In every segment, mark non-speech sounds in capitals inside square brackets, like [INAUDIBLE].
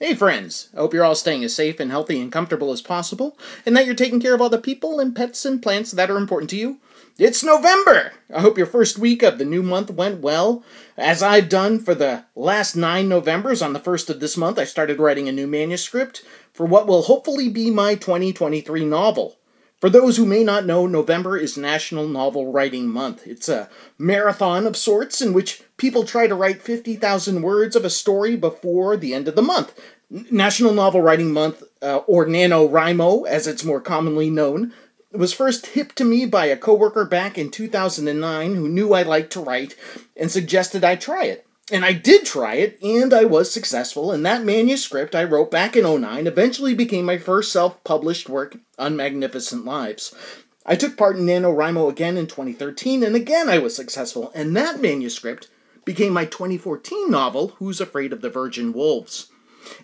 Hey, friends! I hope you're all staying as safe and healthy and comfortable as possible, and that you're taking care of all the people and pets and plants that are important to you. It's November! I hope your first week of the new month went well. As I've done for the last nine Novembers, on the first of this month, I started writing a new manuscript for what will hopefully be my 2023 novel. For those who may not know, November is National Novel Writing Month. It's a marathon of sorts in which people try to write 50,000 words of a story before the end of the month. National Novel Writing Month, uh, or NaNoWriMo as it's more commonly known, was first hip to me by a coworker back in 2009 who knew I liked to write and suggested I try it. And I did try it, and I was successful, and that manuscript I wrote back in 09 eventually became my first self published work on Magnificent Lives. I took part in NaNoWriMo again in 2013, and again I was successful, and that manuscript became my 2014 novel, Who's Afraid of the Virgin Wolves.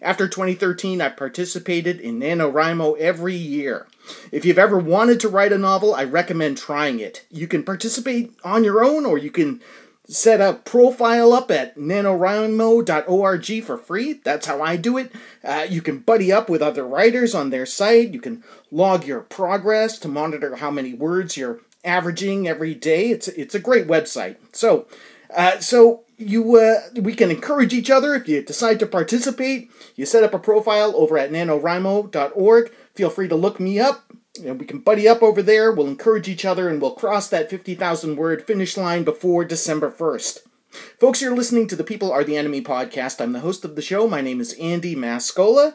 After 2013, I participated in NaNoWriMo every year. If you've ever wanted to write a novel, I recommend trying it. You can participate on your own, or you can set a profile up at nanowrimo.org for free. That's how I do it. Uh, you can buddy up with other writers on their site. You can log your progress to monitor how many words you're averaging every day. It's it's a great website. So, uh, so you uh, we can encourage each other if you decide to participate. You set up a profile over at nanowrimo.org. Feel free to look me up know, we can buddy up over there, we'll encourage each other, and we'll cross that 50,000 word finish line before December 1st. Folks, you're listening to the People Are the Enemy podcast. I'm the host of the show. My name is Andy Mascola.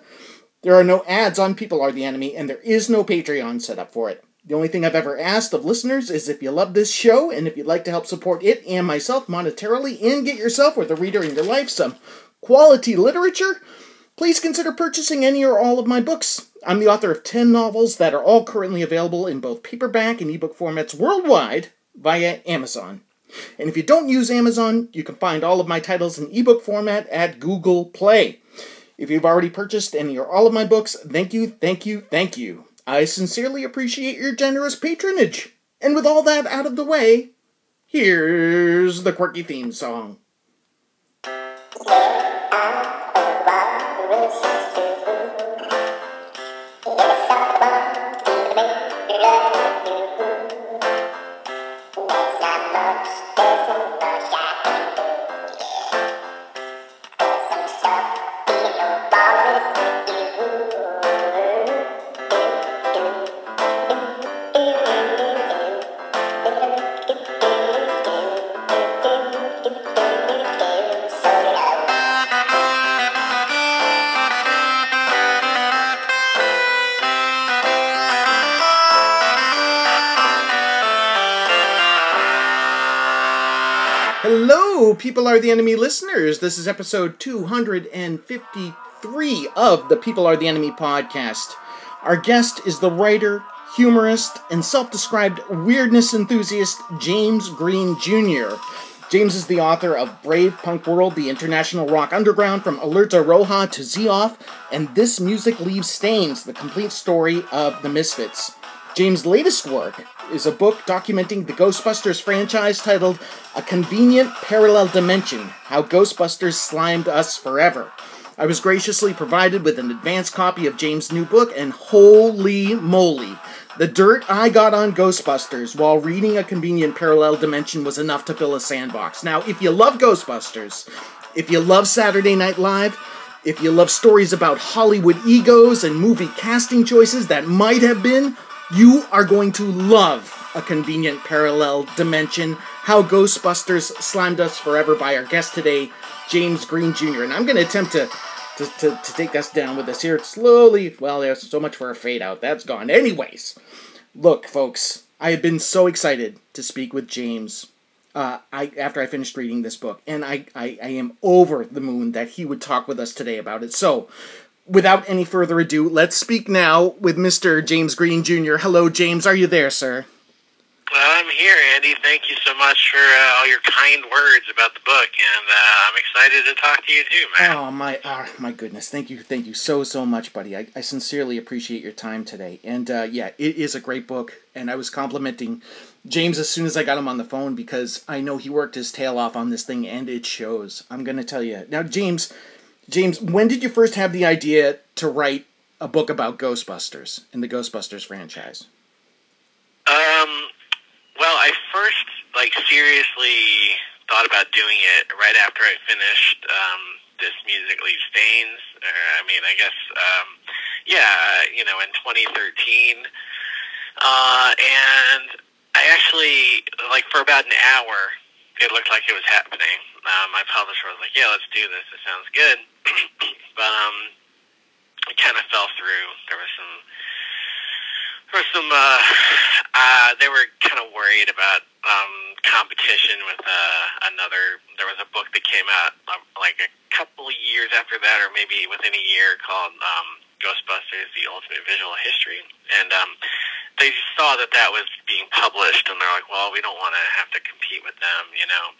There are no ads on People Are the Enemy, and there is no Patreon set up for it. The only thing I've ever asked of listeners is if you love this show and if you'd like to help support it and myself monetarily and get yourself or the reader in your life some quality literature, please consider purchasing any or all of my books. I'm the author of 10 novels that are all currently available in both paperback and ebook formats worldwide via Amazon. And if you don't use Amazon, you can find all of my titles in ebook format at Google Play. If you've already purchased any or all of my books, thank you, thank you, thank you. I sincerely appreciate your generous patronage. And with all that out of the way, here's the quirky theme song. People Are the Enemy listeners. This is episode 253 of the People Are the Enemy podcast. Our guest is the writer, humorist, and self described weirdness enthusiast James Greene Jr. James is the author of Brave Punk World, the International Rock Underground, from Alerta Roja to Z-Off, and This Music Leaves Stains, the complete story of the Misfits. James' latest work is a book documenting the Ghostbusters franchise titled A Convenient Parallel Dimension How Ghostbusters Slimed Us Forever. I was graciously provided with an advance copy of James' new book, and holy moly, the dirt I got on Ghostbusters while reading A Convenient Parallel Dimension was enough to fill a sandbox. Now, if you love Ghostbusters, if you love Saturday Night Live, if you love stories about Hollywood egos and movie casting choices that might have been, you are going to love A Convenient Parallel Dimension How Ghostbusters slammed Us Forever by our guest today, James Greene Jr. And I'm going to attempt to, to, to, to take us down with this here slowly. Well, there's so much for a fade out. That's gone. Anyways, look, folks, I have been so excited to speak with James. Uh, I after I finished reading this book, and I, I, I am over the moon that he would talk with us today about it. So, without any further ado, let's speak now with Mr. James Greene Jr. Hello, James. Are you there, sir? I'm here, Andy. Thank you so much for uh, all your kind words about the book, and uh, I'm excited to talk to you too, man. Oh my, oh, my goodness! Thank you, thank you so so much, buddy. I, I sincerely appreciate your time today. And uh, yeah, it is a great book, and I was complimenting James as soon as I got him on the phone because I know he worked his tail off on this thing, and it shows. I'm gonna tell you now, James James, when did you first have the idea to write a book about Ghostbusters in the Ghostbusters franchise? Um, well, I first like seriously thought about doing it right after I finished um, this music leaves stains. Uh, I mean, I guess um, yeah, you know, in 2013, uh, and I actually like for about an hour, it looked like it was happening. Uh, my publisher was like, "Yeah, let's do this. It sounds good," [CLEARS THROAT] but um, it kind of fell through. There was some for some uh, uh, they were kind of worried about um, competition with uh, another. There was a book that came out uh, like a couple years after that, or maybe within a year, called um, Ghostbusters: The Ultimate Visual History, and um, they saw that that was being published, and they're like, "Well, we don't want to have to compete with them, you know."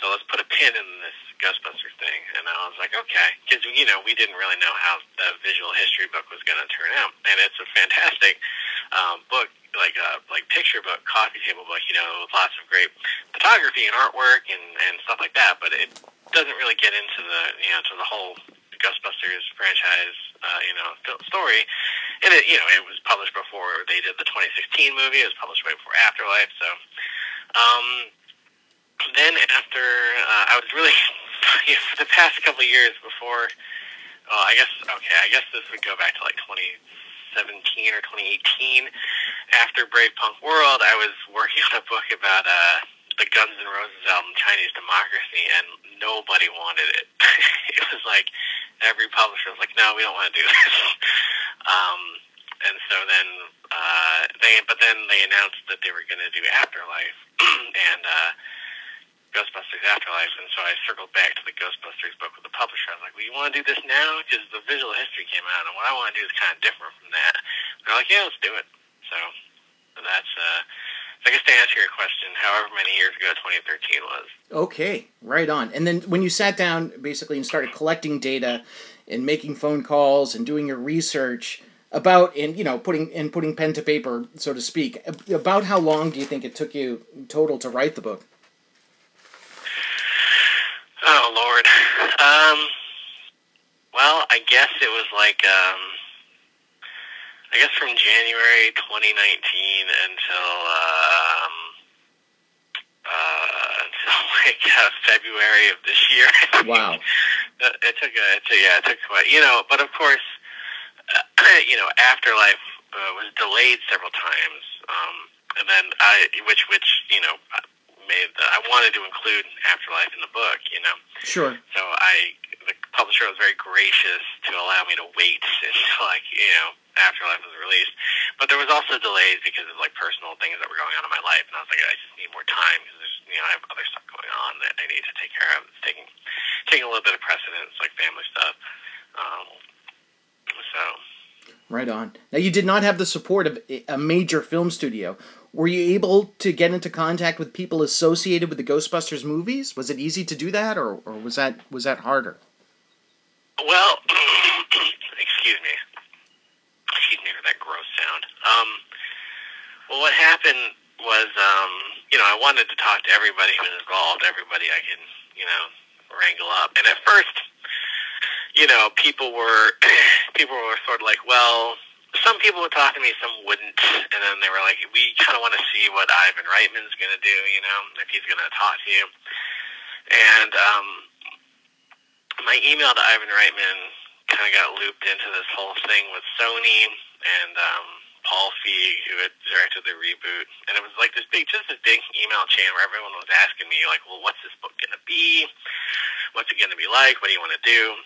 So let's put a pin in this Ghostbusters thing. And I was like, okay, because you know we didn't really know how the visual history book was going to turn out, and it's a fantastic um, book, like a like picture book, coffee table book. You know, with lots of great photography and artwork and and stuff like that. But it doesn't really get into the you know to the whole Ghostbusters franchise, uh, you know, story. And it, you know, it was published before they did the 2016 movie. It was published way before Afterlife. So, um, then after uh, I was really [LAUGHS] for the past couple of years before. I guess okay. I guess this would go back to like 2017 or 2018. After Brave Punk World, I was working [LAUGHS] on a book about uh, the Guns N' Roses album Chinese Democracy, and nobody wanted it. [LAUGHS] it was like every publisher was like, "No, we don't want to do this." Um, and so then uh, they, but then they announced that they were going to do Afterlife, [CLEARS THROAT] and uh, Ghostbusters Afterlife, and so I circled back to the Ghostbusters book with the publisher. I was like, "Well, you want to do this now? Because the visual history came out, and what I want to do is kind of different from that." They're like, "Yeah, let's do it." So, that's, uh, I guess to answer your question, however many years ago 2013 was. Okay, right on. And then when you sat down, basically, and started collecting data, and making phone calls, and doing your research about and you know putting and putting pen to paper so to speak about how long do you think it took you total to write the book Oh Lord. Um. Well, I guess it was like um. I guess from January 2019 until um. Uh, [LAUGHS] until like uh, February of this year. Wow. It, took a, it took, yeah, it took quite, you know, but of course, uh, [CLEARS THROAT] you know, Afterlife uh, was delayed several times, um, and then I, which, which, you know, made the, I wanted to include Afterlife in the book, you know. Sure. So I, publisher was very gracious to allow me to wait [LAUGHS] until like you know Afterlife was released. But there was also delays because of like personal things that were going on in my life, and I was like, I just need more time because there's you know I have other stuff going on that I need to take care of. It's taking taking a little bit of precedence, like family stuff. Um, so. Right on. Now you did not have the support of a major film studio. Were you able to get into contact with people associated with the Ghostbusters movies? Was it easy to do that, or, or was that was that harder? Well, [CLEARS THROAT] excuse me, excuse me for that gross sound. Um, well, what happened was, um, you know, I wanted to talk to everybody who was involved, everybody I can, you know, wrangle up. And at first, you know, people were [CLEARS THROAT] people were sort of like, well, some people would talk to me, some wouldn't, and then they were like, "We kind of want to see what Ivan Reitman's going to do, you know, if he's going to talk to you." And um, my email to Ivan Reitman kind of got looped into this whole thing with Sony and um, Paul Feig, who had directed the reboot, and it was like this big, just this big email chain where everyone was asking me, like, "Well, what's this book to be? What's it to be like? What do you want to do?"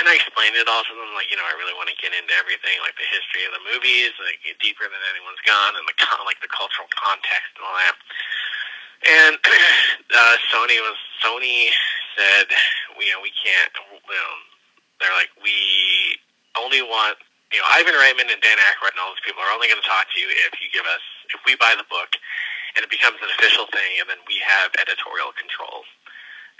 and I explained it all to them, like you know, I really want to get into everything, like the history of the movies, like get deeper than anyone's gone, and the like the cultural context and all that. And [CLEARS THROAT] uh, Sony was Sony said, you know, we can't. You know, they're like we only want you know Ivan Reitman and Dan Aykroyd and all those people are only going to talk to you if you give us if we buy the book and it becomes an official thing, and then we have editorial control.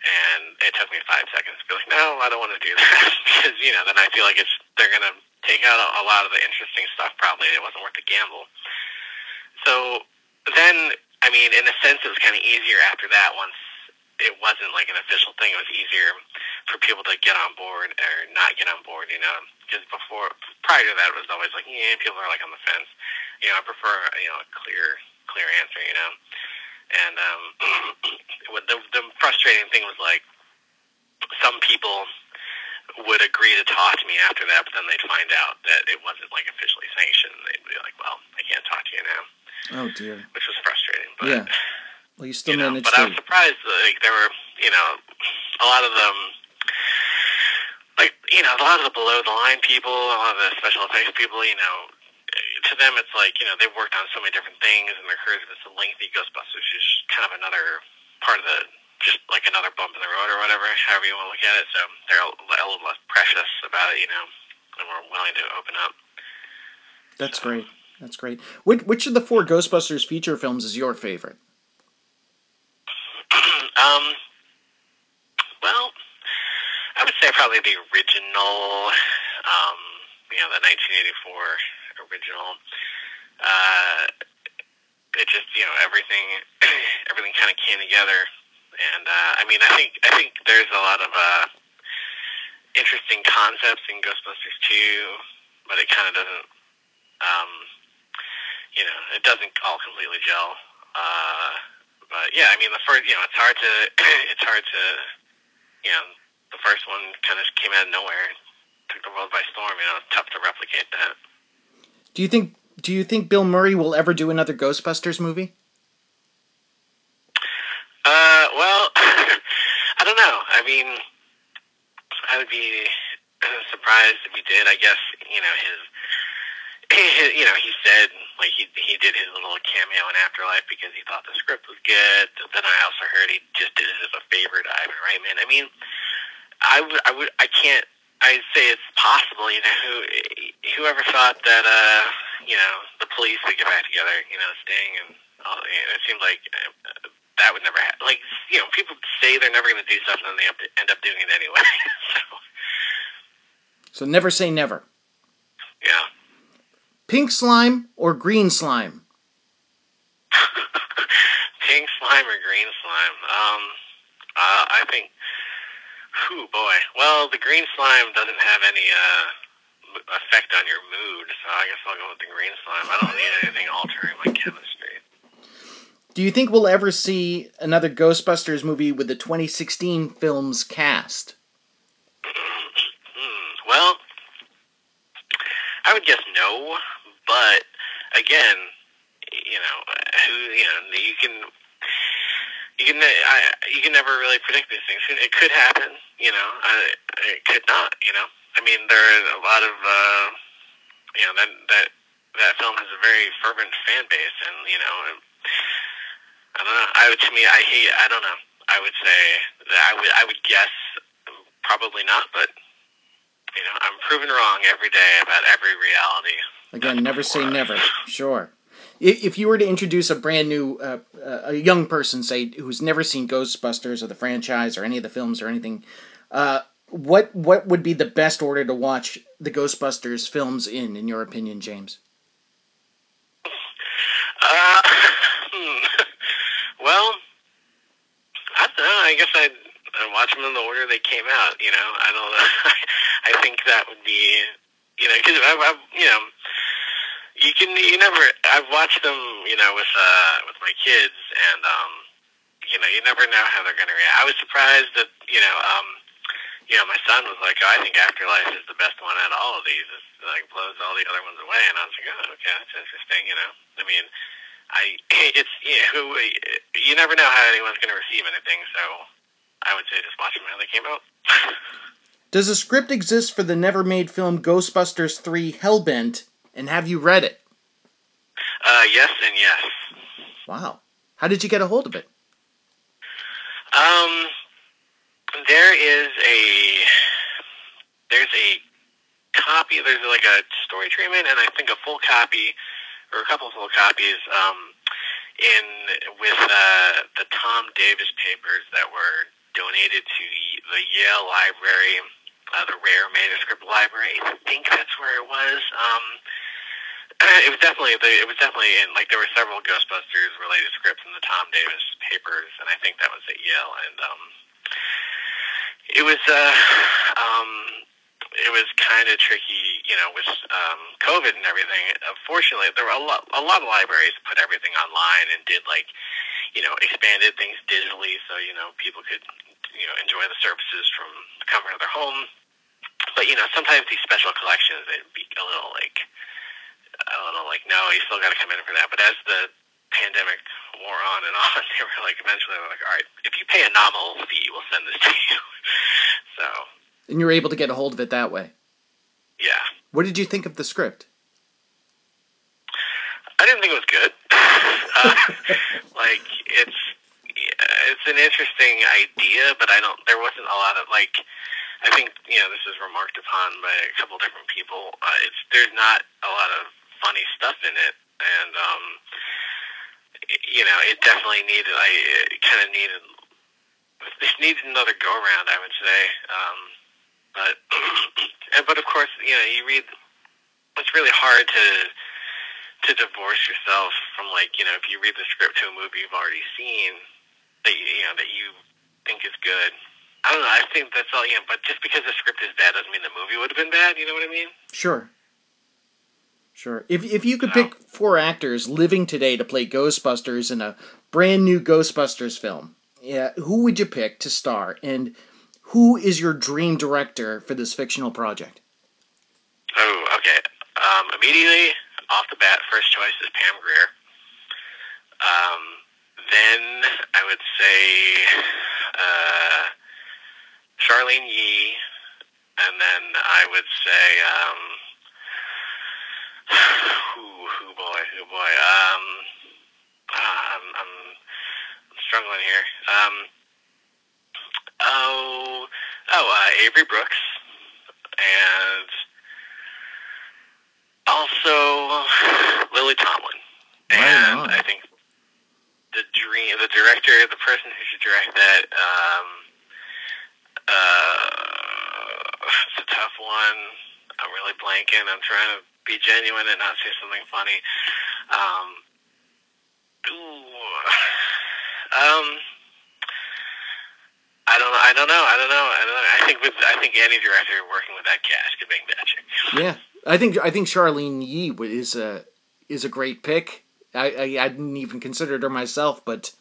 And it took me five seconds to be like, no, I don't want to do [LAUGHS] that because you know then I feel like it's they're gonna take out a, a lot of the interesting stuff. Probably it wasn't worth the gamble. So then, I mean, in a sense, it was kind of easier after that once wasn't like an official thing. It was easier for people to get on board or not get on board. You know, because before prior to that it was always like yeah, people are like on the fence. You know, I prefer you know a clear clear answer. You know, and um, [CLEARS THROAT] the the frustrating thing was like some people would agree to talk to me after that, but then they'd find out that it wasn't like officially sanctioned. They'd be like, "Well, I can't talk to you now." Oh dear. Which was frustrating, but yeah. Well, you still you know, managed but to. I was surprised. Like there were, you know, a lot of them. Like you know, a lot of the below the line people, a lot of the special effects people, you know, to them it's like you know they've worked on so many different things and their careers been so lengthy. Ghostbusters is kind of another part of the just like another bump in the road or whatever, however you want to look at it. So they're a, a little less precious about it, you know, and we're willing to open up. That's great. That's great. Which which of the four Ghostbusters feature films is your favorite? [CLEARS THROAT] um, well, I would say probably the original, um, you know, the 1984 original. Uh, it just, you know, everything, [CLEARS THROAT] everything kind of came together, and uh, I mean, I think, I think there's a lot of uh, interesting concepts in Ghostbusters 2, but it kind of doesn't, um, you know, it doesn't all completely gel. Uh, but yeah, I mean, the first, you know, it's hard to, [CLEARS THROAT] it's hard to, you know, the first one kind of came out of nowhere, took the world by storm. You know, it's tough to replicate that. Do you think Do you think Bill Murray will ever do another Ghostbusters movie? Uh, well, [LAUGHS] I don't know. I mean, I would be surprised if he did. I guess you know his you know he said like he he did his little cameo in Afterlife because he thought the script was good. But then I also heard he just did it as a favor to Ivan Reitman. I mean, I would I would I can't. I'd say it's possible. You know, who whoever thought that uh you know the police would get back together. You know, Sting and all. You know, it seemed like. Uh, that would never happen. Like, you know, people say they're never going to do stuff and they end up doing it anyway. [LAUGHS] so, So never say never. yeah. Pink slime or green slime? [LAUGHS] Pink slime or green slime? Um, uh, I think, whew, boy. Well, the green slime doesn't have any uh, effect on your mood, so I guess I'll go with the green slime. I don't need anything altering my chemistry. Do you think we'll ever see another Ghostbusters movie with the 2016 film's cast? Hmm, well, I would guess no, but again, you know, who you know, you can you can I, you can never really predict these things. It could happen, you know. I, it could not, you know. I mean, there are a lot of uh, you know that that that film has a very fervent fan base, and you know, I don't know. I to me, I hate. I don't know. I would say that I would I would guess probably not, but you know, I'm proven wrong every day about every reality. Again, never say never. Sure. If you were to introduce a brand new, uh, uh, a young person, say, who's never seen Ghostbusters or the franchise or any of the films or anything, uh, what what would be the best order to watch the Ghostbusters films in, in your opinion, James? Uh, [LAUGHS] hmm. well, I don't know. I guess I'd, I'd watch them in the order they came out. You know, I don't know. [LAUGHS] I think that would be, you know, because I've, I've, you know, you can, you never. I've watched them, you know, with uh with my kids, and um, you know, you never know how they're going to react. I was surprised that, you know, um, you know, my son was like, oh, I think Afterlife is the best one out of all of these. It's like blows all the other ones away, and I was like, oh, okay, that's interesting. You know, I mean, I [LAUGHS] it's you know, who you never know how anyone's going to receive anything, so I would say just watch them how they came out. [LAUGHS] Does a script exist for the never made film Ghostbusters 3 Hellbent, and have you read it? uh, yes and yes. Wow. How did you get a hold of it? Um, there is a there's a copy. There's like a story treatment, and I think a full copy or a couple of full copies. Um, in with uh, the Tom Davis papers that were donated to the Yale Library, uh, the Rare Manuscript Library. I think that's where it was. Um, it was definitely it was definitely in like there were several Ghostbusters related scripts in the Tom Davis papers, and I think that was at Yale. And um, It was uh, um, it was kind of tricky, you know, with um, COVID and everything. Unfortunately, there were a lot, a lot of libraries put everything online and did like, you know, expanded things digitally, so you know people could, you know, enjoy the services from the comfort of their home. But you know, sometimes these special collections they'd be a little like, a little like, no, you still got to come in for that. But as the pandemic wore on and [LAUGHS] on, they were like, eventually, they were like, all right, if you pay a nominal fee, we'll send this to you. [LAUGHS] so And you were able to get a hold of it that way. yeah. What did you think of the script? I didn't think it was good. [LAUGHS] uh, like it's it's an interesting idea, but I don't. There wasn't a lot of like. I think you know this is remarked upon by a couple different people. Uh, it's there's not a lot of funny stuff in it, and um, you know it definitely needed. I kind of needed. This needed another go around, I would say. Um, but [CLEARS THROAT] and but of course, you know, you read. It's really hard to to divorce yourself from like you know if you read the script to a movie you've already seen that you, you know that you think is good. I don't know. I think that's all. You know, but just because the script is bad doesn't mean the movie would have been bad. You know what I mean? Sure. Sure. If if you could pick four actors living today to play Ghostbusters in a brand new Ghostbusters film, yeah, who would you pick to star? And who is your dream director for this fictional project? Oh, okay. Um, immediately off the bat, first choice is Pam Grier. Um, then I would say uh, Charlyne Yi, and then I would say um, who, who boy, who boy. Um, ah, I'm, I'm, I'm struggling here. Um, oh, oh, uh, Avery Brooks, and also Lily Tomlin. And. I think the dream, the director, the person who should direct that, um, uh, it's a tough one. I'm really blanking. I'm trying to be genuine and not say something funny. Um, ooh, um, I don't know. I don't know. I don't know. I don't know. I think with I think any director working with that cast could make magic. Yeah, I think I think Charlyne Yi is a is a great pick. I I, I didn't even consider her myself, but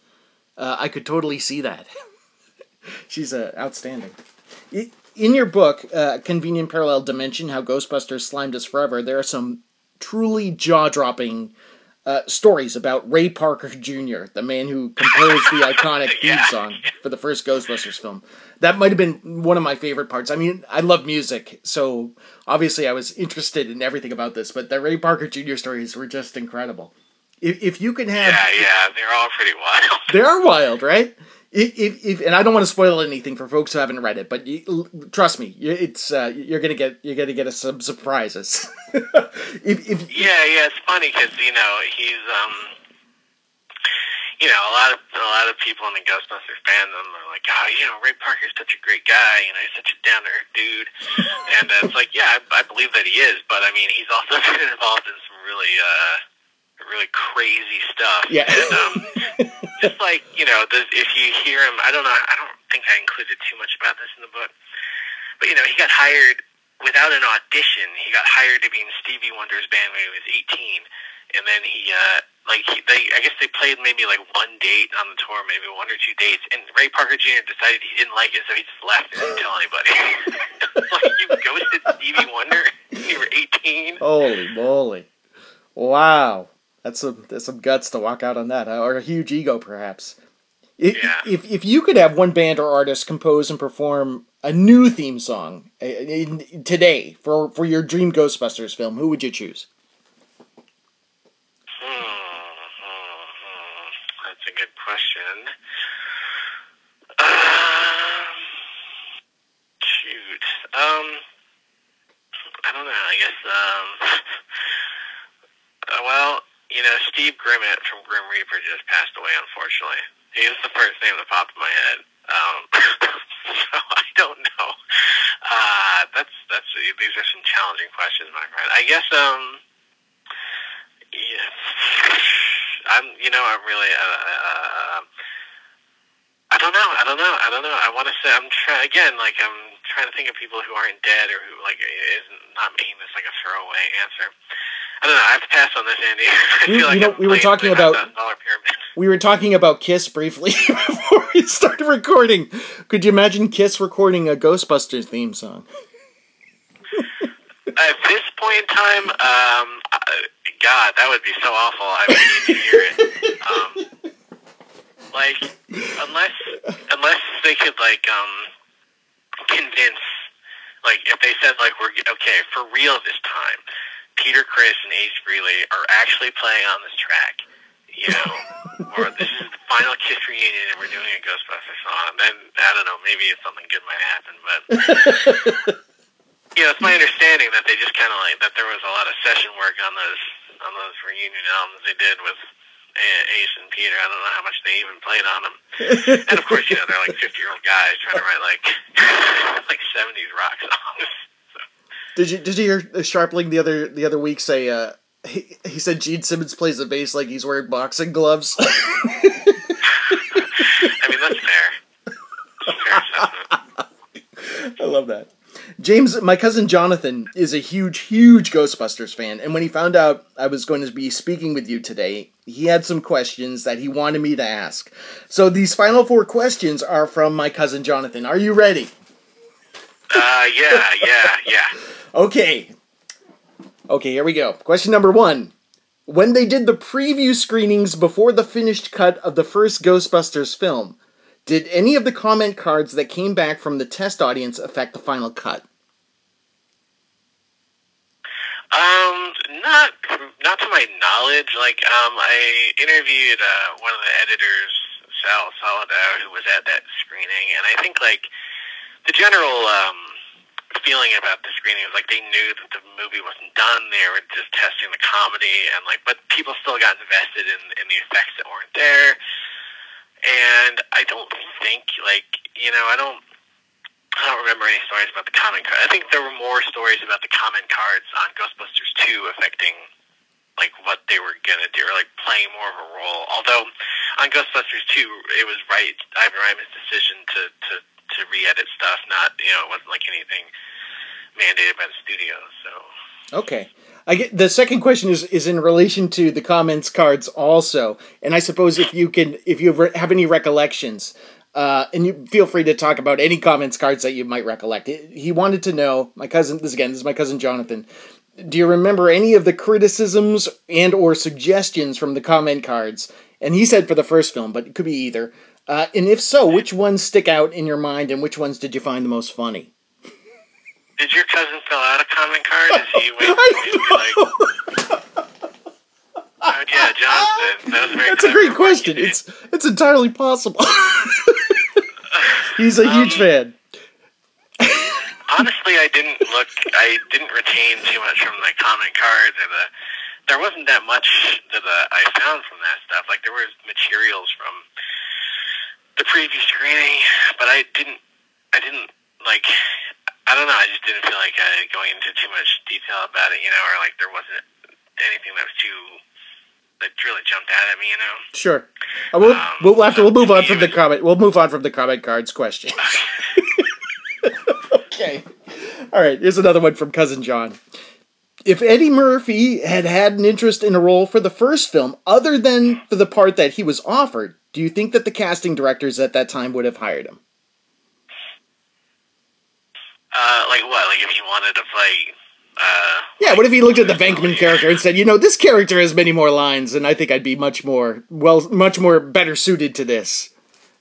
uh, I could totally see that. [LAUGHS] She's uh, outstanding. I- In your book, uh, Convenient Parallel Dimension: How Ghostbusters Slimed Us Forever, there are some truly jaw dropping. Uh, stories about Ray Parker Jr., the man who composed the [LAUGHS] iconic theme Yeah. song for the first Ghostbusters film. That might have been one of my favorite parts. I mean, I love music, so obviously I was interested in everything about this, but the Ray Parker Jr. stories were just incredible. If, if you can have. Yeah, yeah, they're all pretty wild. They are wild, right? If, if, and I don't want to spoil anything for folks who haven't read it, but you, trust me, you- it's uh, you're gonna get you're gonna get us some surprises. [LAUGHS] if, if Yeah, yeah, it's funny because you know he's um, you know a lot of a lot of people in the Ghostbusters fandom are like, oh, you know, Ray Parker's such a great guy, you know, he's such a down to earth dude, [LAUGHS] and uh, it's like, yeah, I, I believe that he is, but I mean, he's also [LAUGHS] been involved in some really uh, really crazy stuff. Yeah. and, um, like you know, the, if you hear him, I don't know, I don't think I included too much about this in the book, but you know, he got hired without an audition. He got hired to be in Stevie Wonder's band when he was 18, and then he, uh, like, he, they, I guess they played maybe like one date on the tour, maybe one or two dates, and Ray Parker Jr. decided he didn't like it, so he just left and didn't tell anybody. [LAUGHS] like, you ghosted Stevie Wonder when you were 18. Holy moly! Wow, that's some that's some guts to walk out on that, huh? or a huge ego, perhaps. If, Yeah. if if you could have one band or artist compose and perform a new theme song uh, in, today for for your dream Ghostbusters film, who would you choose? Hmm, hmm, hmm. That's a good question. Um, shoot. Um, I don't know. I guess. Um, [LAUGHS] uh, well, you know, Steve Grimmett from Grim Reaper just passed away. Unfortunately, he was the first name that popped in my head. Um, [LAUGHS] so I don't know. Uh, that's that's these are some challenging questions, my friend. I guess. Um. Yeah. I'm, you know, I'm really, uh, uh, I don't know. I don't know. I don't know. I want to say I'm trying again. Like I'm trying to think of people who aren't dead or who like is not making this like a throwaway answer. I don't know. I have to pass on this, Andy. [LAUGHS] I You- feel like you know, we were talking about- [LAUGHS] We were talking about Kiss briefly [LAUGHS] before we started recording. Could you imagine Kiss recording a Ghostbusters theme song? At this point in time, um, God, that would be so awful. I would need to hear it. Um, like, unless unless they could like um, convince, like, if they said like we're okay for real this time, Peter, Chris, and Ace Frehley are actually playing on this track. You know, [LAUGHS] or this is the final Kiss reunion, and we're doing a Ghostbusters song. Then I don't know, maybe something good might happen, but. [LAUGHS] Yeah, it's my understanding that they just kind of like that there was a lot of session work on those on those reunion albums they did with Ace and Peter. I don't know how much they even played on them. And of course, you know they're like fifty year old guys trying to write like [LAUGHS] like seventies rock songs. Did you did you hear Scharpling the other the other week say uh he, he said Gene Simmons plays the bass like he's wearing boxing gloves? [LAUGHS] I mean that's fair. That's fair. I love that. James, my cousin Jonathan is a huge, huge Ghostbusters fan, and when he found out I was going to be speaking with you today, he had some questions that he wanted me to ask. So these final four questions are from my cousin Jonathan. Are you ready? Uh, yeah, yeah, yeah. Okay. Okay, here we go. Question number one. When they did the preview screenings before the finished cut of the first Ghostbusters film, did any of the comment cards that came back from the test audience affect the final cut? Um, not not to my knowledge. Like, um, I interviewed uh, one of the editors, Sal Soledad, who was at that screening, and I think like the general um, feeling about the screening was like they knew that the movie wasn't done. They were just testing the comedy, and like, but people still got invested in in the effects that weren't there. And I don't think like you know I don't. I don't remember any stories about the comment card. I think there were more stories about the comment cards on Ghostbusters 2 affecting like what they were gonna do, or like playing more of a role. Although on Ghostbusters 2, it was right Ivan Reitman's decision to to to re-edit stuff. Not you know it wasn't like anything mandated by the studio. So Okay. I get the second question is is in relation to the comments cards also, and I suppose if you can if you have any recollections, uh, and you feel free to talk about any comments cards that you might recollect. He wanted to know my cousin. This again, this is my cousin Jonathan. Do you remember any of the criticisms and or suggestions from the comment cards? And he said for the first film, but it could be either. Uh, and if so, which ones stick out in your mind, and which ones did you find the most funny? did your cousin fill out a comment card? Is he [LAUGHS] waiting for you to be like? Oh yeah, Jonathan. That was very That's a great question. It's it's entirely possible. [LAUGHS] He's a huge Um, fan. honestly, I didn't look. I didn't retain too much from the comment cards or the. There wasn't that much that uh, I found from that stuff. Like there was materials from the preview screening, but I didn't. I didn't like. I don't know. I just didn't feel like uh, going into too much detail about it, you know, or like there wasn't anything that was too that really jumped out at me, you know. Sure. Uh, we'll, Um, we'll have to, we'll move on from the comment. We'll move on from the comment cards question. [LAUGHS] okay. All right. Here's another one from cousin John. If Eddie Murphy had had an interest in a role for the first film, other than for the part that he was offered, do you think that the casting directors at that time would have hired him? Uh, like what? Like if he wanted to play. Uh, Yeah, what if he looked at the Venkman character and said, "You know, this character has many more lines, and I think I'd be much more well, much more better suited to this."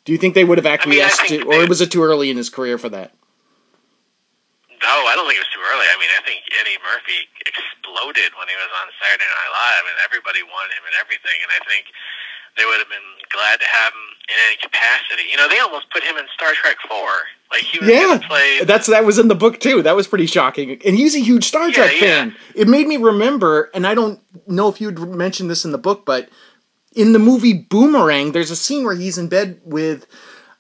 Do you think they would have mean, I acquiesced think to, or was it too early in his career for that? No, I don't think it was too early. I mean, I think Eddie Murphy exploded when he was on Saturday Night Live, and everybody wanted him and everything. And I think they would have been glad to have him in any capacity. You know, they almost put him in Star Trek Four. Like he was Yeah, play. that's that was in the book too. That was pretty shocking, and he's a huge Star Yeah, Trek yeah. fan. It made me remember, and I don't know if you'd mentioned this in the book, but in the movie Boomerang, there's a scene where he's in bed with,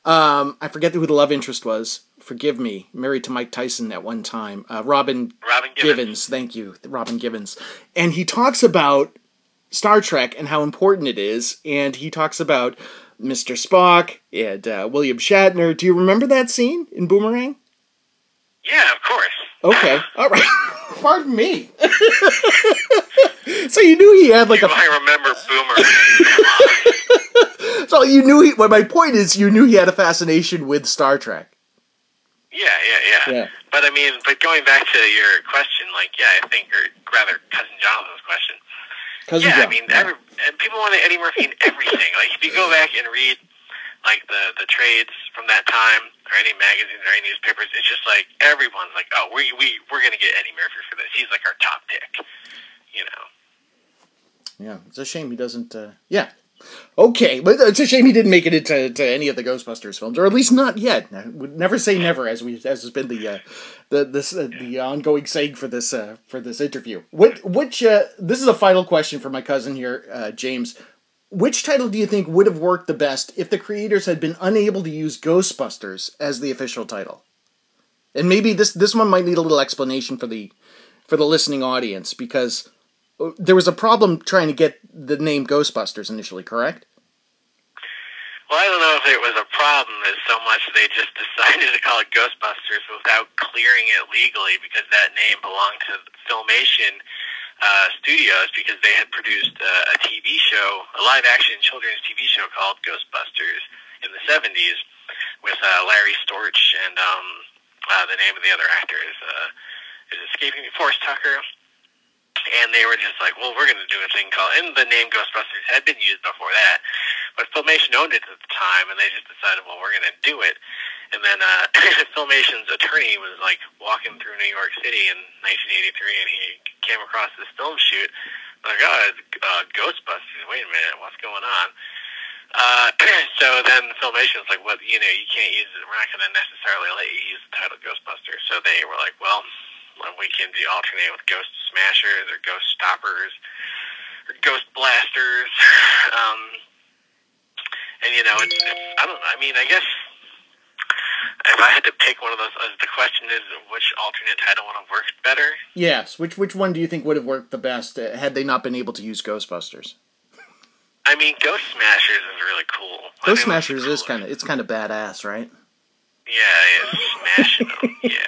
um, I forget who the love interest was. Forgive me, married to Mike Tyson at one time. Uh, Robin Robin Givens. Givens, thank you, Robin Givens. And he talks about Star Trek and how important it is, and he talks about Mr. Spock, and uh, William Shatner. Do you remember that scene in Boomerang? Yeah, of course. Okay, [LAUGHS] all right. [LAUGHS] Pardon me. [LAUGHS] so you knew he had like Do a. I remember Boomerang? So you knew he. Well, my point is, you knew he had a fascination with Star Trek. Yeah, yeah, yeah, Yeah. But I mean, but going back to your question, like, yeah, I think, or rather, cousin Jonathan's question. Cousin yeah, I John. mean, every, and people want Eddie Murphy in everything. like, if you go back and read like the the trades from that time, or any magazines or any newspapers, it's just like everyone's like, oh, we we we're gonna get Eddie Murphy for this. He's like our top pick. You know. Yeah, it's a shame he doesn't. Uh, yeah. Okay, but it's a shame he didn't make it into to any of the Ghostbusters films, or at least not yet. I would never say never, as we as has been the uh, the this uh, the ongoing saying for this uh, for this interview. What which uh, this is a final question for my cousin here, uh, James. Which title do you think would have worked the best if the creators had been unable to use Ghostbusters as the official title? And maybe this this one might need a little explanation for the for the listening audience because there was a problem trying to get the name Ghostbusters initially, correct? Well, I don't know if it was a problem as so much they just [LAUGHS] decided to call it Ghostbusters without clearing it legally because that name belonged to Filmation uh, Studios because they had produced uh, a TV show, a live action children's TV show called Ghostbusters in the 70s with uh, Larry Storch and um, uh, the name of the other actor is, uh, is escaping me, Forrest Tucker and they were just like, well, we're going to do a thing called, and the name Ghostbusters had been used before that, but Filmation owned it at the time, and they just decided, well, we're going to do it. And then uh, [LAUGHS] Filmation's attorney was like walking through New York City in 1983, and he came across this film shoot. Like, oh, it's uh, Ghostbusters. Wait a minute, what's going on? Uh, [CLEARS THROAT] so then Filmation was like, well, you know, you can't use it. We're not going to necessarily let you use the title Ghostbusters. So they were like, well, we can do alternate with Ghost Smashers or Ghost Stoppers or Ghost Blasters. [LAUGHS] Um, and you know, it's, it's I don't know. I mean, I guess if I had to pick one of those, uh, the question is which alternate title would have worked better. Yes. Which which one do you think would have worked the best uh, had they not been able to use Ghostbusters? I mean, Ghost Smashers is really cool. Ghost think it's Smashers is kind of it's kind of badass, right? yeah, it's smashing them. [LAUGHS] Yeah.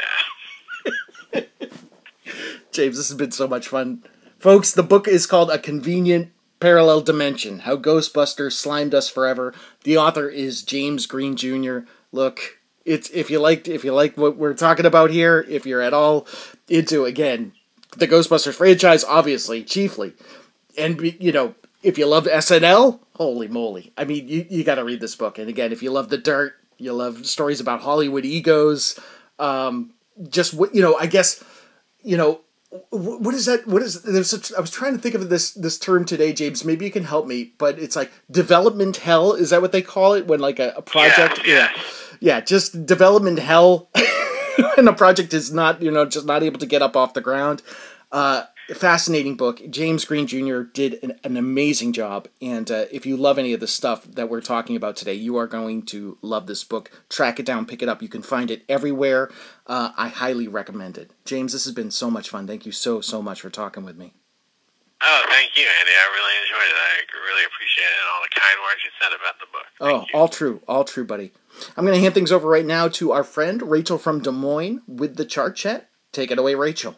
James, this has been so much fun. Folks, the book is called A Convenient Parallel Dimension How Ghostbusters Slimed Us Forever. The author is James Greene Jr. Look, it's if you like if you like what we're talking about here, if you're at all into again the Ghostbusters franchise, obviously, chiefly, and you know if you love SNL, holy moly! I mean, you you got to read this book. And again, if you love the dirt, you love stories about Hollywood egos, um, just what you know, I guess you know what is that what is there's such, i was trying to think of this this term today james maybe you can help me but it's like development hell is that what they call it when like a, a project? Yeah, yeah just development hell [LAUGHS] and a project is not you know just not able to get up off the ground. Uh fascinating book. James greene jr did an, an amazing job and uh, if you love any of the stuff that we're talking about today you are going to love this book. Track it down pick it up. You can find it everywhere uh, i highly recommend it james this has been so much fun thank you so so much for talking with me Oh, thank you, Andy. I really enjoyed it. I really appreciate it and all the kind words you said about the book. Thank Oh, you. all true, all true, buddy. I'm going to hand things over right now to our friend Rachel from Des Moines with the chart chat. Take it away, Rachel.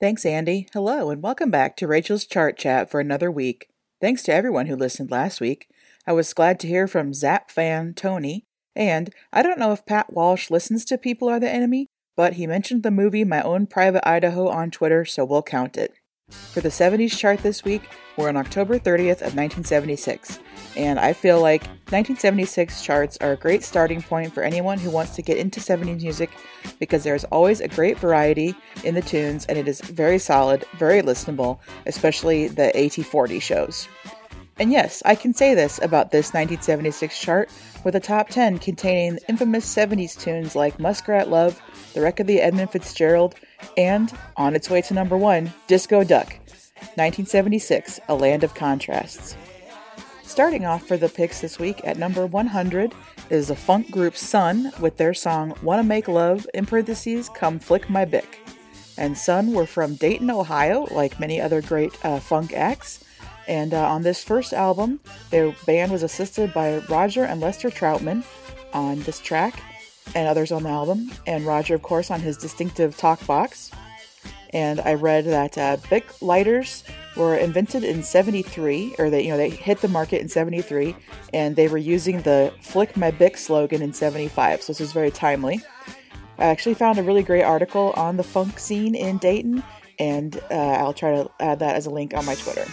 Thanks, Andy. Hello, and welcome back to Rachel's Chart Chat for another week. Thanks to everyone who listened last week. I was glad to hear from Zap fan Tony, and I don't know if Pat Walsh listens to People Are the Enemy, but he mentioned the movie My Own Private Idaho on Twitter, so we'll count it. For the 70s chart this week, we're on October 30th of 1976, and I feel like 1976 charts are a great starting point for anyone who wants to get into 70s music because there's always a great variety in the tunes and it is very solid, very listenable, especially the AT40 shows. And yes, I can say this about this 1976 chart with a top 10 containing infamous 70s tunes like Muskrat Love, The Wreck of the Edmund Fitzgerald, and, on its way to number one, Disco Duck. 1976, A Land of Contrasts. Starting off for the picks this week at number 100 is the funk group Sun with their song Wanna Make Love, in parentheses, Come Flick My Bick. And Sun were from Dayton, Ohio, like many other great uh, funk acts. And uh, on this first album, their band was assisted by Roger and Lester Troutman on this track and others on the album, and Roger, of course, on his distinctive talk box. And I read that uh, Bic lighters were invented in 73 or they you know they hit the market in 73 and they were using the flick my bic slogan in 75 so this is very timely. I actually found a really great article on the funk scene in dayton and uh, i'll try to add that as a link on my twitter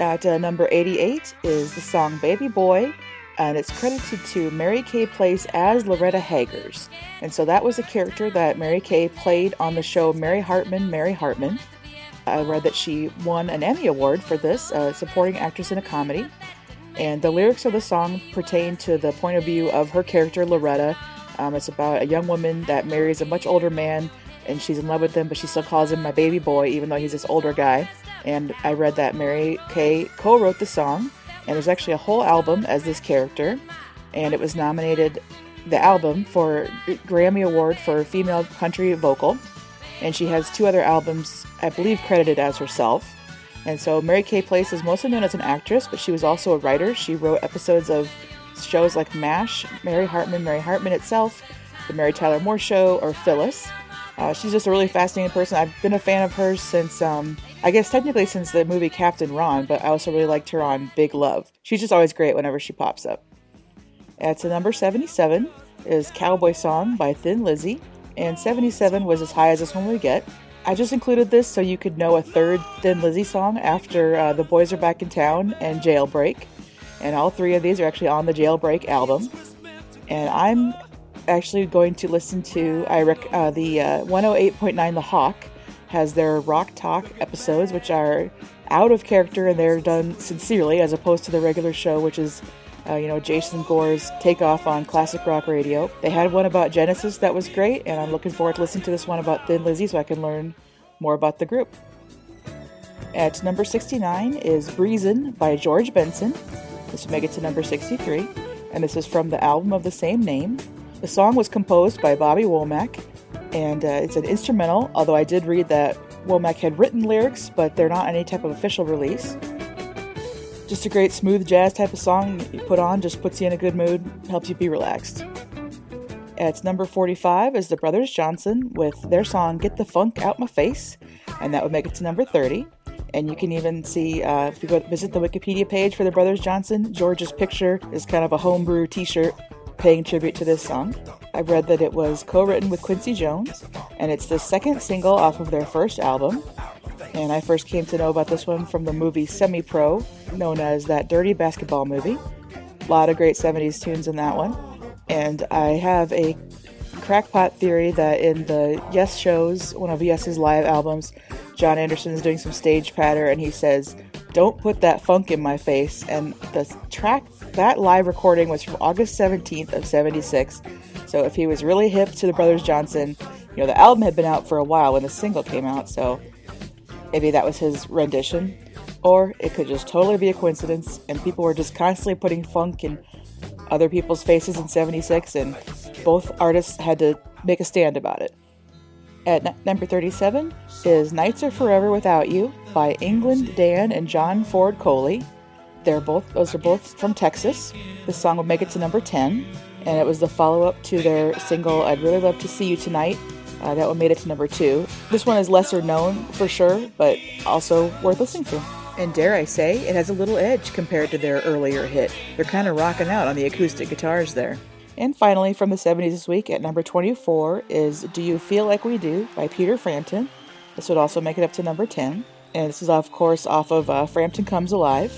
at uh, number 88 is the song baby boy and it's credited to Mary Kay Place as Loretta Haggers. And so that was a character that Mary Kay played on the show Mary Hartman, Mary Hartman. I read that she won an Emmy Award for this, uh, supporting actress in a comedy. And the lyrics of the song pertain to the point of view of her character, Loretta. Um, it's about a young woman that marries a much older man and she's in love with him, but she still calls him my baby boy, even though he's this older guy. And I read that Mary Kay co wrote the song and there's actually a whole album as this character, and it was nominated the album for Grammy Award for female country vocal, and she has two other albums, I believe, credited as herself. And so Mary Kay Place is mostly known as an actress, but she was also a writer. She wrote episodes of shows like MASH, Mary Hartman, Mary Hartman itself, The Mary Tyler Moore Show, or Phyllis. Uh, she's just a really fascinating person. I've been a fan of hers since um, I guess technically since the movie Captain Ron, but I also really liked her on Big Love. She's just always great whenever she pops up. At to number 77 is Cowboy Song by Thin Lizzy, and 77 was as high as this one would get. I just included this so you could know a third Thin Lizzy song after uh, The Boys Are Back in Town and Jailbreak. And all three of these are actually on the Jailbreak album. And I'm actually going to listen to I rec- uh, the uh, 108.9 The Hawk has their rock talk episodes, which are out of character and they're done sincerely, as opposed to the regular show, which is, uh, you know, Jason Gore's takeoff on classic rock radio. They had one about Genesis that was great, and I'm looking forward to listening to this one about Thin Lizzy so I can learn more about the group. At number 69 is Breezin' by George Benson. This will make it to number 63, and this is from the album of the same name. The song was composed by Bobby Womack and uh, it's an instrumental. Although I did read that Womack had written lyrics, but they're not any type of official release. Just a great smooth jazz type of song you put on, just puts you in a good mood, helps you be relaxed. At number 45 is the Brothers Johnson with their song Get the Funk Out My Face, and that would make it to number 30. And you can even see, uh, if you go visit the Wikipedia page for the Brothers Johnson, George's picture is kind of a homebrew t shirt paying tribute to this song. I read that it was co written with Quincy Jones, and it's the second single off of their first album. And I first came to know about this one from the movie Semi Pro, known as that dirty basketball movie. A lot of great 70s tunes in that one. And I have a crackpot theory that in the Yes shows, one of Yes's live albums, Jon Anderson is doing some stage patter and he says, Don't put that funk in my face. And the track that live recording was from August 17th of 76. So if he was really hip to the Brothers Johnson, you know, the album had been out for a while when the single came out, so maybe that was his rendition. Or it could just totally be a coincidence and people were just constantly putting funk in other people's faces in 76 and both artists had to make a stand about it. At number 37 is Nights Are Forever Without You by England Dan and John Ford Coley. They're both those are both from Texas. The song would make it to number 10, and it was the follow-up to their single "I'd Really Love to See You Tonight." Uh, that one made it to number two. This one is lesser known for sure, but also worth listening to. And dare I say, it has a little edge compared to their earlier hit. They're kind of rocking out on the acoustic guitars there. And finally, from the 70s this week at number 24 is Do You Feel Like We Do by Peter Frampton. This would also make it up to number 10. And this is, of course, off of uh, Frampton Comes Alive.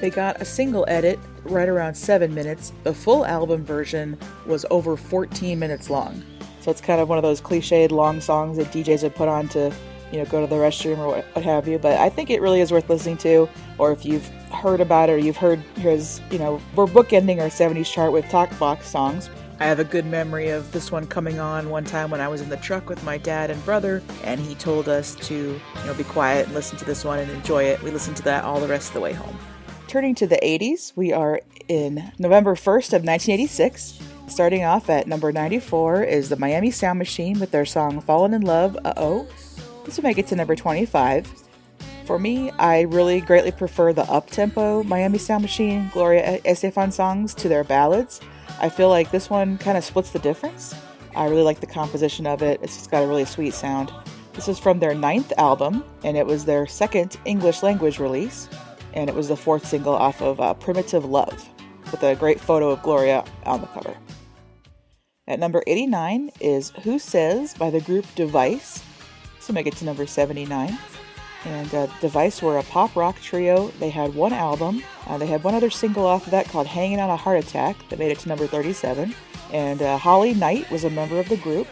They got a single edit right around 7 minutes. The full album version was over 14 minutes long. So it's kind of one of those cliched long songs that DJs would put on to, you know, go to the restroom or what, what have you. But I think it really is worth listening to. Or if you've heard about it or you've heard his, you know, we're bookending our 70s chart with talk box songs. I have a good memory of this one coming on one time when I was in the truck with my dad and brother, and he told us to, you know, be quiet and listen to this one and enjoy it. We listened to that all the rest of the way home. Turning to the 80s, we are in November 1st of 1986. Starting off at number 94 is the Miami Sound Machine with their song Fallen in Love, Uh Oh. This will make it to number 25. For me, I really greatly prefer the up-tempo Miami Sound Machine Gloria Estefan songs to their ballads. I feel like this one kind of splits the difference. I really like the composition of it. It's just got a really sweet sound. This is from their ninth album, and it was their second English language release, and it was the fourth single off of uh, Primitive Love, with a great photo of Gloria on the cover. At number 89 is Who Says by the group Device. So make it to number 79. And uh, Device were a pop rock trio. They had one album. Uh, they had one other single off of that called Hanging on a Heart Attack that made it to number 37. And uh, Holly Knight was a member of the group.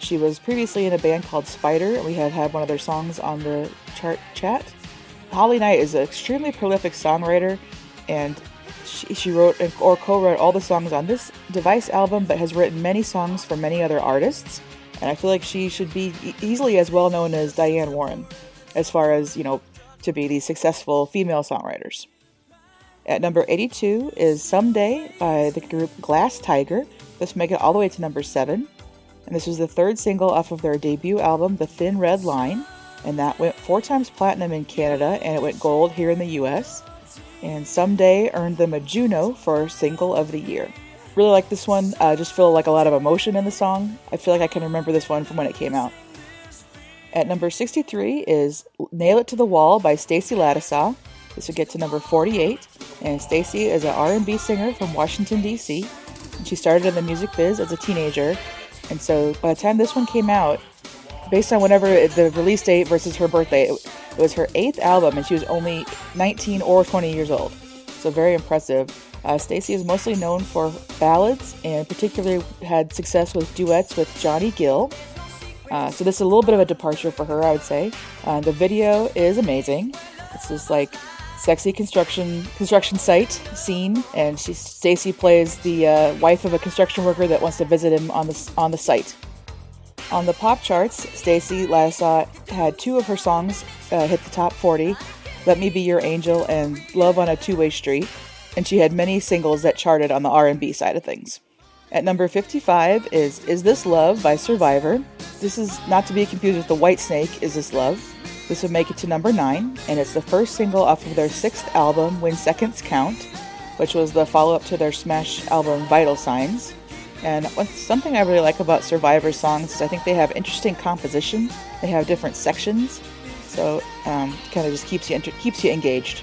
She was previously in a band called Spider, and we had had one of their songs on the chart chat. Holly Knight is an extremely prolific songwriter, and she, she wrote or co wrote all the songs on this Device album, but has written many songs for many other artists. And I feel like she should be easily as well known as Diane Warren as far as, you know, to be these successful female songwriters. At number 82 is Someday by the group Glass Tiger. This make it all the way to number 7. And this was the third single off of their debut album, The Thin Red Line. And that went four times platinum in Canada and it went gold here in the US. And Someday earned them a Juno for Single of the Year. Really like this one. I uh, just feel like a lot of emotion in the song. I feel like I can remember this one from when it came out. At number 63 is Nail It to the Wall by Stacy Lattisaw. This would get to number 48. And Stacy is an R&B singer from Washington, D.C. She started in the music biz as a teenager. And so by the time this one came out, based on whenever the release date versus her birthday, it, was her eighth album, and she was only 19 or 20 years old. So very impressive. Uh, Stacy is mostly known for ballads, and particularly had success with duets with Johnny Gill. Uh, so this is a little bit of a departure for her, I would say. Uh, the video is amazing. It's this like sexy construction construction site scene, and she Stacy plays the uh, wife of a construction worker that wants to visit him on the on the site. On the pop charts, Stacy Lattisaw had two of her songs uh, hit the top 40, "Let Me Be Your Angel" and "Love on a Two-Way Street," and she had many singles that charted on the R&B side of things. At number 55 is Is This Love by Survivor. This is not to be confused with the Whitesnake Is This Love. This would make it to number 9, and it's the first single off of their sixth album, When Seconds Count, which was the follow up to their smash album, Vital Signs. And something I really like about Survivor songs is I think they have interesting composition. They have different sections, so um, kind of just keeps you inter- keeps you engaged.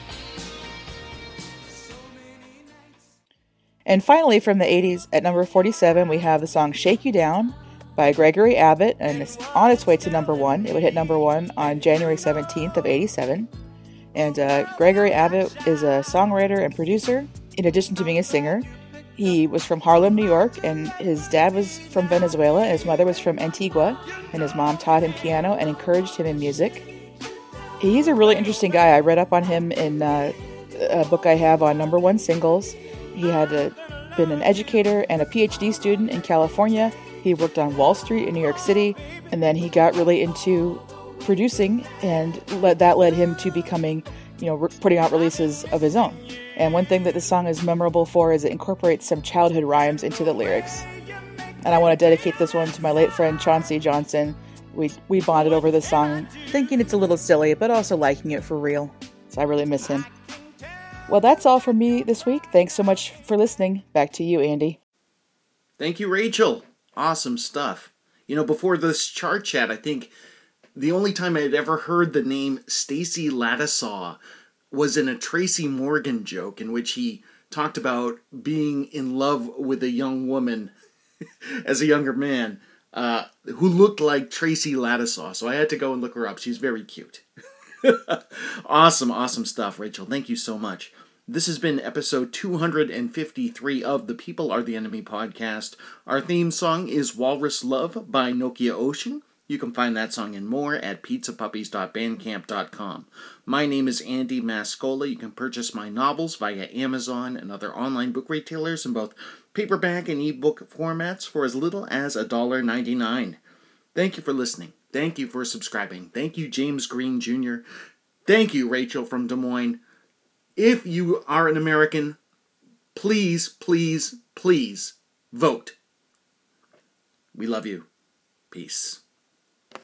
And finally, from the 80s, at number 47, we have the song Shake You Down by Gregory Abbott, and it's on its way to number one. It would hit number one on January 17th of 87. And uh, Gregory Abbott is a songwriter and producer, in addition to being a singer. He was from Harlem, New York, and his dad was from Venezuela, and his mother was from Antigua, and his mom taught him piano and encouraged him in music. He's a really interesting guy. I read up on him in uh, a book I have on number one singles he had a, been an educator and a PhD student in California. He worked on Wall Street in New York City, and then he got really into producing, and let, that led him to becoming, you know, re- putting out releases of his own. And one thing that the song is memorable for is it incorporates some childhood rhymes into the lyrics. And I want to dedicate this one to my late friend Chauncey Johnson. We we bonded over this song, thinking it's a little silly, but also liking it for real. So I really miss him. Well, that's all from me this week. Thanks so much for listening. Back to you, Andy. Thank you, Rachel. Awesome stuff. You know, before this chart chat, I think the only time I had ever heard the name Stacy Lattisaw was in a Tracy Morgan joke in which he talked about being in love with a young woman [LAUGHS] as a younger man uh, who looked like Tracy Lattisaw. So I had to go and look her up. She's very cute. [LAUGHS] awesome, awesome stuff, Rachel. Thank you so much. This has been episode 253 of the People Are the Enemy podcast. Our theme song is Walrus Love by Nokia Ocean. You can find that song and more at pizzapuppies.bandcamp.com. My name is Andy Mascola. You can purchase my novels via Amazon and other online book retailers in both paperback and ebook formats for as little as $1.99. Thank you for listening. Thank you for subscribing. Thank you, James Greene Jr. Thank you, Rachel from Des Moines. If you are an American, please, please, please vote. We love you. Peace.